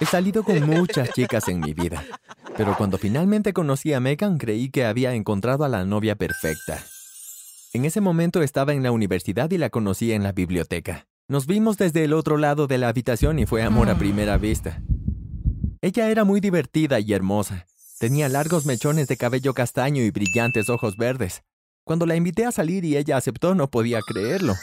He salido con muchas chicas en mi vida, pero cuando finalmente conocí a Megan creí que había encontrado a la novia perfecta. En ese momento estaba en la universidad y la conocí en la biblioteca. Nos vimos desde el otro lado de la habitación y fue amor a primera vista. Ella era muy divertida y hermosa. Tenía largos mechones de cabello castaño y brillantes ojos verdes. Cuando la invité a salir y ella aceptó, no podía creerlo.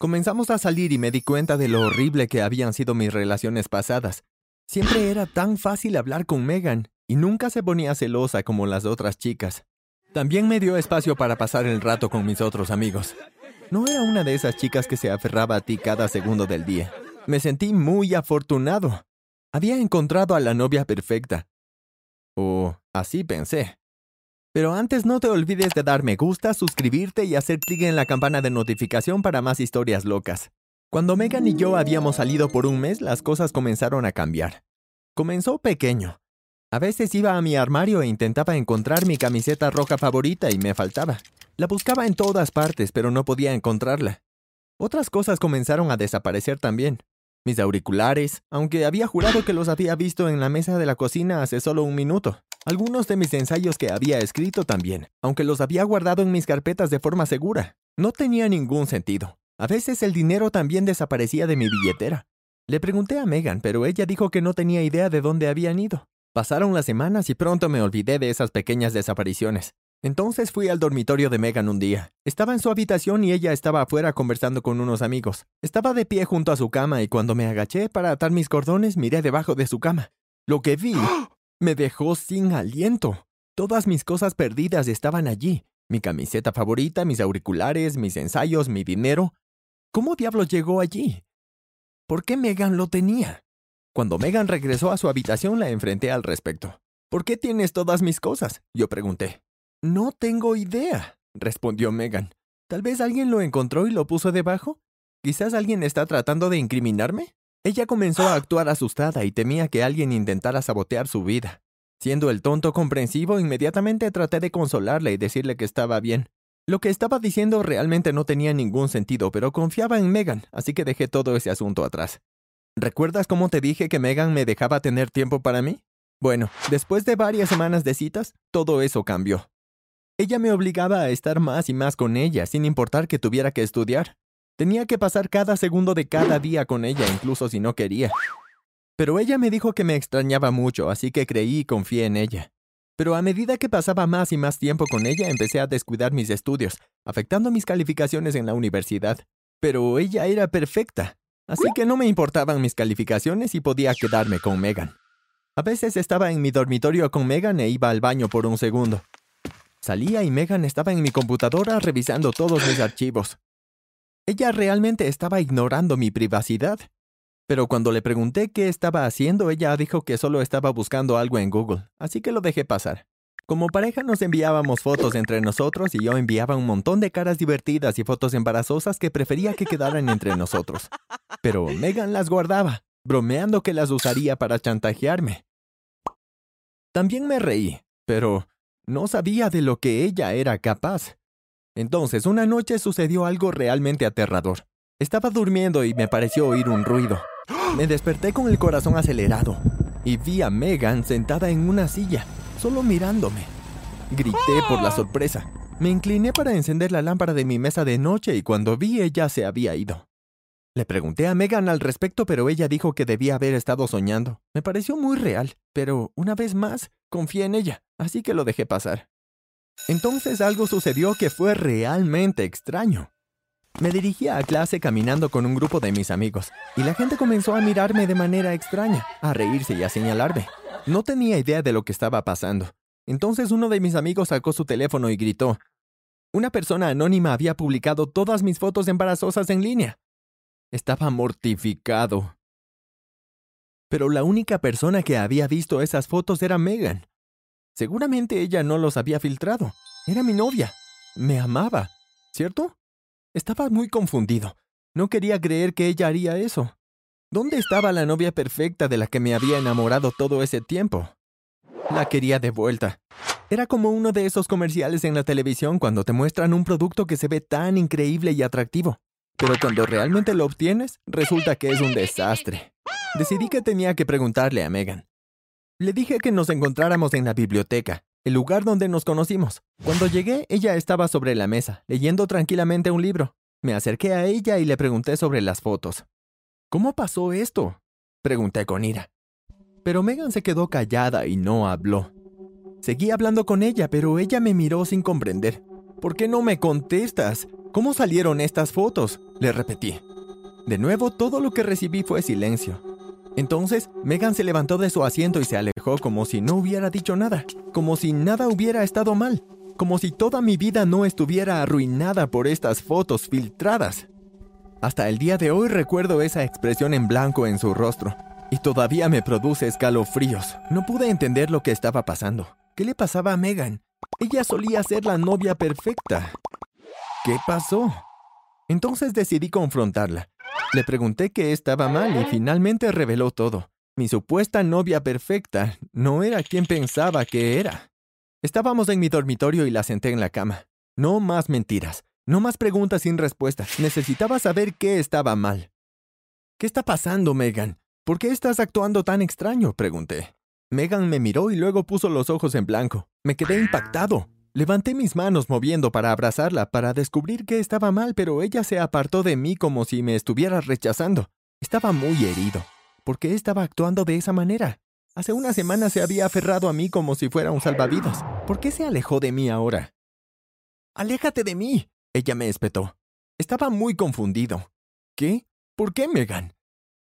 Comenzamos a salir y me di cuenta de lo horrible que habían sido mis relaciones pasadas. Siempre era tan fácil hablar con Megan y nunca se ponía celosa como las otras chicas. También me dio espacio para pasar el rato con mis otros amigos. No era una de esas chicas que se aferraba a ti cada segundo del día. Me sentí muy afortunado. Había encontrado a la novia perfecta. O así pensé. Pero antes no te olvides de dar me gusta, suscribirte y hacer clic en la campana de notificación para más historias locas. Cuando Megan y yo habíamos salido por un mes, las cosas comenzaron a cambiar. Comenzó pequeño. A veces iba a mi armario e intentaba encontrar mi camiseta roja favorita y me faltaba. La buscaba en todas partes, pero no podía encontrarla. Otras cosas comenzaron a desaparecer también. Mis auriculares, aunque había jurado que los había visto en la mesa de la cocina hace solo un minuto. Algunos de mis ensayos que había escrito también, aunque los había guardado en mis carpetas de forma segura. No tenía ningún sentido. A veces el dinero también desaparecía de mi billetera. Le pregunté a Megan, pero ella dijo que no tenía idea de dónde habían ido. Pasaron las semanas y pronto me olvidé de esas pequeñas desapariciones. Entonces fui al dormitorio de Megan un día. Estaba en su habitación y ella estaba afuera conversando con unos amigos. Estaba de pie junto a su cama y cuando me agaché para atar mis cordones miré debajo de su cama. Lo que vi me dejó sin aliento. Todas mis cosas perdidas estaban allí. Mi camiseta favorita, mis auriculares, mis ensayos, mi dinero. ¿Cómo diablos llegó allí? ¿Por qué Megan lo tenía? Cuando Megan regresó a su habitación la enfrenté al respecto. ¿Por qué tienes todas mis cosas? Yo pregunté. No tengo idea, respondió Megan. ¿Tal vez alguien lo encontró y lo puso debajo? ¿Quizás alguien está tratando de incriminarme? Ella comenzó a actuar asustada y temía que alguien intentara sabotear su vida. Siendo el tonto comprensivo, inmediatamente traté de consolarla y decirle que estaba bien. Lo que estaba diciendo realmente no tenía ningún sentido, pero confiaba en Megan, así que dejé todo ese asunto atrás. ¿Recuerdas cómo te dije que Megan me dejaba tener tiempo para mí? Bueno, después de varias semanas de citas, todo eso cambió. Ella me obligaba a estar más y más con ella, sin importar que tuviera que estudiar. Tenía que pasar cada segundo de cada día con ella, incluso si no quería. Pero ella me dijo que me extrañaba mucho, así que creí y confié en ella. Pero a medida que pasaba más y más tiempo con ella, empecé a descuidar mis estudios, afectando mis calificaciones en la universidad. Pero ella era perfecta, así que no me importaban mis calificaciones y podía quedarme con Megan. A veces estaba en mi dormitorio con Megan e iba al baño por un segundo. Salía y Megan estaba en mi computadora revisando todos mis archivos. Ella realmente estaba ignorando mi privacidad. Pero cuando le pregunté qué estaba haciendo, ella dijo que solo estaba buscando algo en Google, así que lo dejé pasar. Como pareja nos enviábamos fotos entre nosotros y yo enviaba un montón de caras divertidas y fotos embarazosas que prefería que quedaran entre nosotros. Pero Megan las guardaba, bromeando que las usaría para chantajearme. También me reí, pero no sabía de lo que ella era capaz. Entonces, una noche sucedió algo realmente aterrador. Estaba durmiendo y me pareció oír un ruido. Me desperté con el corazón acelerado y vi a Megan sentada en una silla, solo mirándome. Grité por la sorpresa. Me incliné para encender la lámpara de mi mesa de noche y cuando vi ella se había ido. Le pregunté a Megan al respecto, pero ella dijo que debía haber estado soñando. Me pareció muy real, pero una vez más confié en ella, así que lo dejé pasar. Entonces algo sucedió que fue realmente extraño. Me dirigía a clase caminando con un grupo de mis amigos, y la gente comenzó a mirarme de manera extraña, a reírse y a señalarme. No tenía idea de lo que estaba pasando. Entonces uno de mis amigos sacó su teléfono y gritó. Una persona anónima había publicado todas mis fotos embarazosas en línea. Estaba mortificado. Pero la única persona que había visto esas fotos era Megan. Seguramente ella no los había filtrado. Era mi novia. Me amaba. ¿Cierto? Estaba muy confundido. No quería creer que ella haría eso. ¿Dónde estaba la novia perfecta de la que me había enamorado todo ese tiempo? La quería de vuelta. Era como uno de esos comerciales en la televisión cuando te muestran un producto que se ve tan increíble y atractivo. Pero cuando realmente lo obtienes, resulta que es un desastre. Decidí que tenía que preguntarle a Megan. Le dije que nos encontráramos en la biblioteca, el lugar donde nos conocimos. Cuando llegué, ella estaba sobre la mesa, leyendo tranquilamente un libro. Me acerqué a ella y le pregunté sobre las fotos. ¿Cómo pasó esto? Pregunté con ira. Pero Megan se quedó callada y no habló. Seguí hablando con ella, pero ella me miró sin comprender. ¿Por qué no me contestas? ¿Cómo salieron estas fotos? Le repetí. De nuevo, todo lo que recibí fue silencio. Entonces, Megan se levantó de su asiento y se alejó como si no hubiera dicho nada, como si nada hubiera estado mal, como si toda mi vida no estuviera arruinada por estas fotos filtradas. Hasta el día de hoy recuerdo esa expresión en blanco en su rostro, y todavía me produce escalofríos. No pude entender lo que estaba pasando. ¿Qué le pasaba a Megan? Ella solía ser la novia perfecta. ¿Qué pasó? Entonces decidí confrontarla. Le pregunté qué estaba mal y finalmente reveló todo. Mi supuesta novia perfecta no era quien pensaba que era. Estábamos en mi dormitorio y la senté en la cama. No más mentiras, no más preguntas sin respuesta. Necesitaba saber qué estaba mal. ¿Qué está pasando, Megan? ¿Por qué estás actuando tan extraño? pregunté. Megan me miró y luego puso los ojos en blanco. Me quedé impactado. Levanté mis manos moviendo para abrazarla, para descubrir que estaba mal, pero ella se apartó de mí como si me estuviera rechazando. Estaba muy herido. ¿Por qué estaba actuando de esa manera? Hace una semana se había aferrado a mí como si fuera un salvavidas. ¿Por qué se alejó de mí ahora? Aléjate de mí, ella me espetó. Estaba muy confundido. ¿Qué? ¿Por qué, Megan?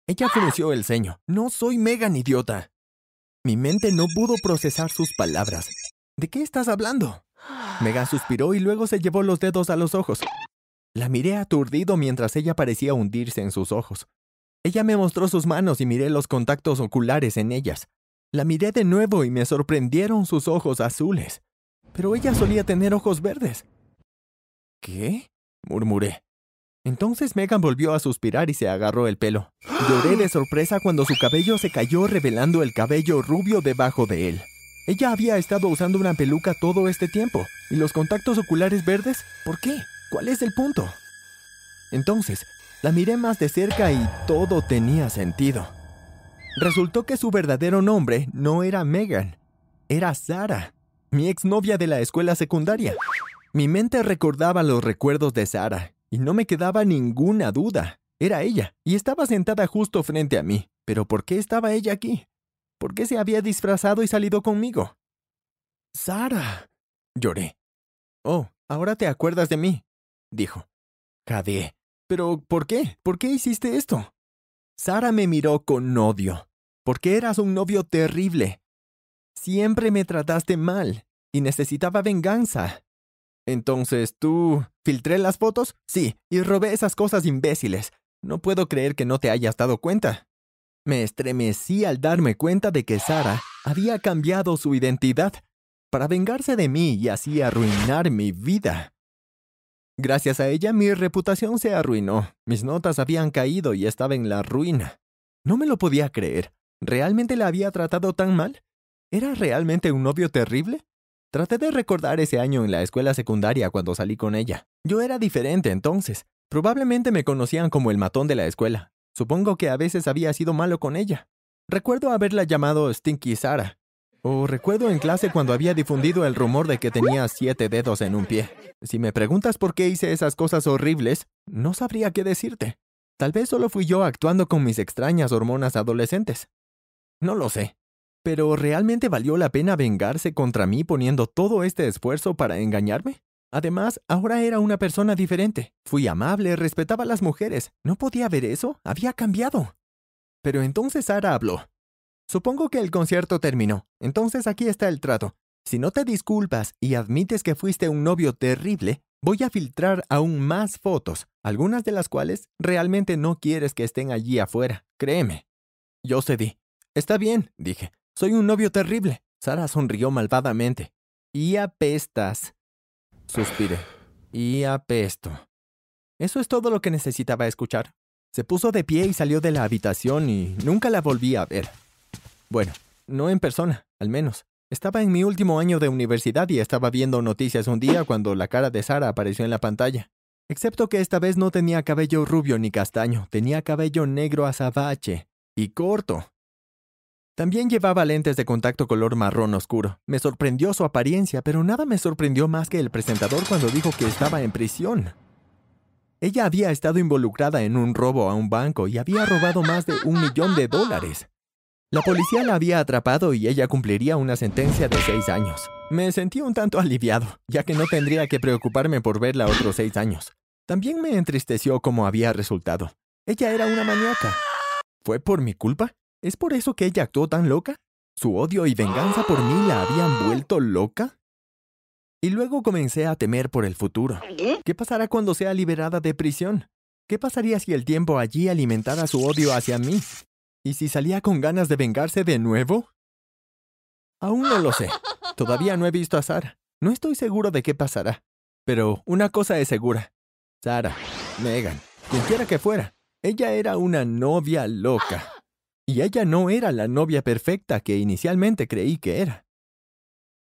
Ella frunció el ceño. No soy Megan, idiota. Mi mente no pudo procesar sus palabras. ¿De qué estás hablando? Megan suspiró y luego se llevó los dedos a los ojos. La miré aturdido mientras ella parecía hundirse en sus ojos. Ella me mostró sus manos y miré los contactos oculares en ellas. La miré de nuevo y me sorprendieron sus ojos azules. Pero ella solía tener ojos verdes. ¿Qué? murmuré. Entonces Megan volvió a suspirar y se agarró el pelo. Lloré de sorpresa cuando su cabello se cayó revelando el cabello rubio debajo de él. Ella había estado usando una peluca todo este tiempo. ¿Y los contactos oculares verdes? ¿Por qué? ¿Cuál es el punto? Entonces, la miré más de cerca y todo tenía sentido. Resultó que su verdadero nombre no era Megan, era Sara, mi exnovia de la escuela secundaria. Mi mente recordaba los recuerdos de Sara y no me quedaba ninguna duda. Era ella y estaba sentada justo frente a mí. Pero ¿por qué estaba ella aquí? ¿Por qué se había disfrazado y salido conmigo? Sara. Lloré. Oh, ahora te acuerdas de mí, dijo. Jadeé. ¿Pero por qué? ¿Por qué hiciste esto? Sara me miró con odio. Porque eras un novio terrible. Siempre me trataste mal y necesitaba venganza. Entonces, ¿tú filtré las fotos? Sí, y robé esas cosas imbéciles. No puedo creer que no te hayas dado cuenta. Me estremecí al darme cuenta de que Sara había cambiado su identidad para vengarse de mí y así arruinar mi vida. Gracias a ella mi reputación se arruinó, mis notas habían caído y estaba en la ruina. No me lo podía creer. ¿Realmente la había tratado tan mal? ¿Era realmente un novio terrible? Traté de recordar ese año en la escuela secundaria cuando salí con ella. Yo era diferente entonces. Probablemente me conocían como el matón de la escuela. Supongo que a veces había sido malo con ella. Recuerdo haberla llamado Stinky Sara. O recuerdo en clase cuando había difundido el rumor de que tenía siete dedos en un pie. Si me preguntas por qué hice esas cosas horribles, no sabría qué decirte. Tal vez solo fui yo actuando con mis extrañas hormonas adolescentes. No lo sé. Pero ¿realmente valió la pena vengarse contra mí poniendo todo este esfuerzo para engañarme? Además, ahora era una persona diferente. Fui amable, respetaba a las mujeres. ¿No podía ver eso? Había cambiado. Pero entonces Sara habló. Supongo que el concierto terminó. Entonces aquí está el trato. Si no te disculpas y admites que fuiste un novio terrible, voy a filtrar aún más fotos, algunas de las cuales realmente no quieres que estén allí afuera. Créeme. Yo cedí. Está bien, dije. Soy un novio terrible. Sara sonrió malvadamente. Y apestas. Suspiré. Y apesto. Eso es todo lo que necesitaba escuchar. Se puso de pie y salió de la habitación y nunca la volví a ver. Bueno, no en persona, al menos. Estaba en mi último año de universidad y estaba viendo noticias un día cuando la cara de Sara apareció en la pantalla. Excepto que esta vez no tenía cabello rubio ni castaño, tenía cabello negro azabache y corto. También llevaba lentes de contacto color marrón oscuro. Me sorprendió su apariencia, pero nada me sorprendió más que el presentador cuando dijo que estaba en prisión. Ella había estado involucrada en un robo a un banco y había robado más de un millón de dólares. La policía la había atrapado y ella cumpliría una sentencia de seis años. Me sentí un tanto aliviado, ya que no tendría que preocuparme por verla otros seis años. También me entristeció cómo había resultado. Ella era una maníaca. ¿Fue por mi culpa? ¿Es por eso que ella actuó tan loca? ¿Su odio y venganza por mí la habían vuelto loca? Y luego comencé a temer por el futuro. ¿Qué pasará cuando sea liberada de prisión? ¿Qué pasaría si el tiempo allí alimentara su odio hacia mí? ¿Y si salía con ganas de vengarse de nuevo? Aún no lo sé. Todavía no he visto a Sara. No estoy seguro de qué pasará. Pero una cosa es segura. Sara, Megan, quien quiera que fuera, ella era una novia loca. Y ella no era la novia perfecta que inicialmente creí que era.